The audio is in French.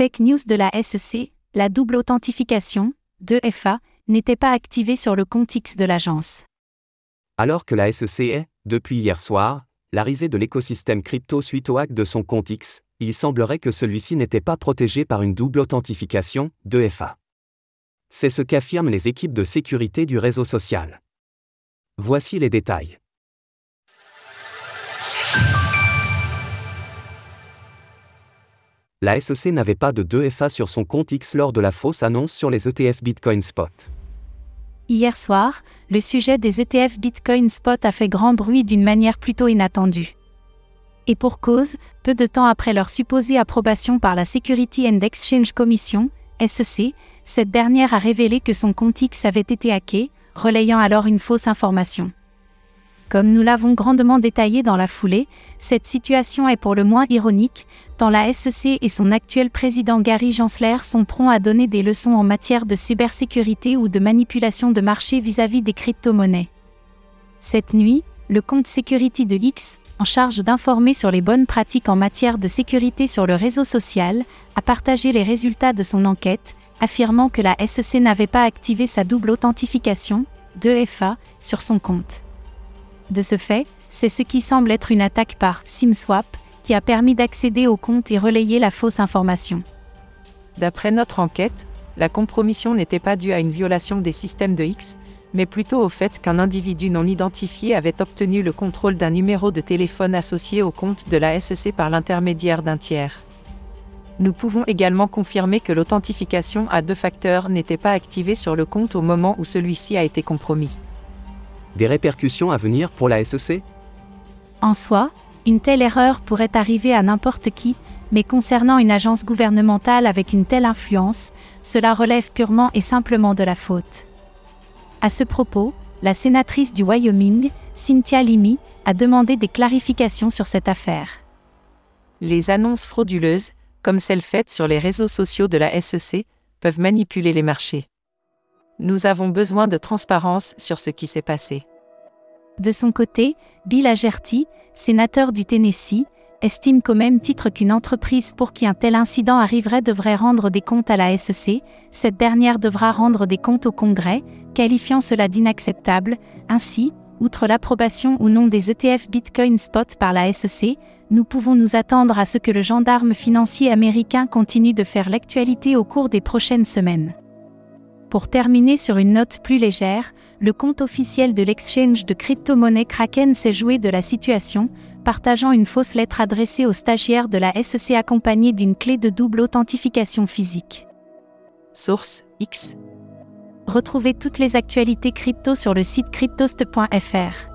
Fake news de la SEC, la double authentification, 2FA, n'était pas activée sur le compte X de l'agence. Alors que la SEC est, depuis hier soir, la risée de l'écosystème crypto suite au hack de son compte X, il semblerait que celui-ci n'était pas protégé par une double authentification, 2FA. C'est ce qu'affirment les équipes de sécurité du réseau social. Voici les détails. La SEC n'avait pas de 2FA sur son compte X lors de la fausse annonce sur les ETF Bitcoin Spot. Hier soir, le sujet des ETF Bitcoin Spot a fait grand bruit d'une manière plutôt inattendue. Et pour cause, peu de temps après leur supposée approbation par la Security and Exchange Commission, SEC, cette dernière a révélé que son compte X avait été hacké, relayant alors une fausse information. Comme nous l'avons grandement détaillé dans la foulée, cette situation est pour le moins ironique, tant la SEC et son actuel président Gary Gensler sont prompts à donner des leçons en matière de cybersécurité ou de manipulation de marché vis-à-vis des crypto-monnaies. Cette nuit, le compte Security de X, en charge d'informer sur les bonnes pratiques en matière de sécurité sur le réseau social, a partagé les résultats de son enquête, affirmant que la SEC n'avait pas activé sa double authentification, 2FA, sur son compte. De ce fait, c'est ce qui semble être une attaque par SimSwap qui a permis d'accéder au compte et relayer la fausse information. D'après notre enquête, la compromission n'était pas due à une violation des systèmes de X, mais plutôt au fait qu'un individu non identifié avait obtenu le contrôle d'un numéro de téléphone associé au compte de la SEC par l'intermédiaire d'un tiers. Nous pouvons également confirmer que l'authentification à deux facteurs n'était pas activée sur le compte au moment où celui-ci a été compromis. Des répercussions à venir pour la SEC En soi, une telle erreur pourrait arriver à n'importe qui, mais concernant une agence gouvernementale avec une telle influence, cela relève purement et simplement de la faute. À ce propos, la sénatrice du Wyoming, Cynthia Limi, a demandé des clarifications sur cette affaire. Les annonces frauduleuses, comme celles faites sur les réseaux sociaux de la SEC, peuvent manipuler les marchés. Nous avons besoin de transparence sur ce qui s'est passé. De son côté, Bill Agerty, sénateur du Tennessee, estime qu'au même titre qu'une entreprise pour qui un tel incident arriverait devrait rendre des comptes à la SEC, cette dernière devra rendre des comptes au Congrès, qualifiant cela d'inacceptable. Ainsi, outre l'approbation ou non des ETF Bitcoin Spot par la SEC, nous pouvons nous attendre à ce que le gendarme financier américain continue de faire l'actualité au cours des prochaines semaines. Pour terminer sur une note plus légère, le compte officiel de l'exchange de crypto-monnaie Kraken s'est joué de la situation, partageant une fausse lettre adressée aux stagiaires de la SEC accompagnée d'une clé de double authentification physique. Source X. Retrouvez toutes les actualités crypto sur le site cryptost.fr.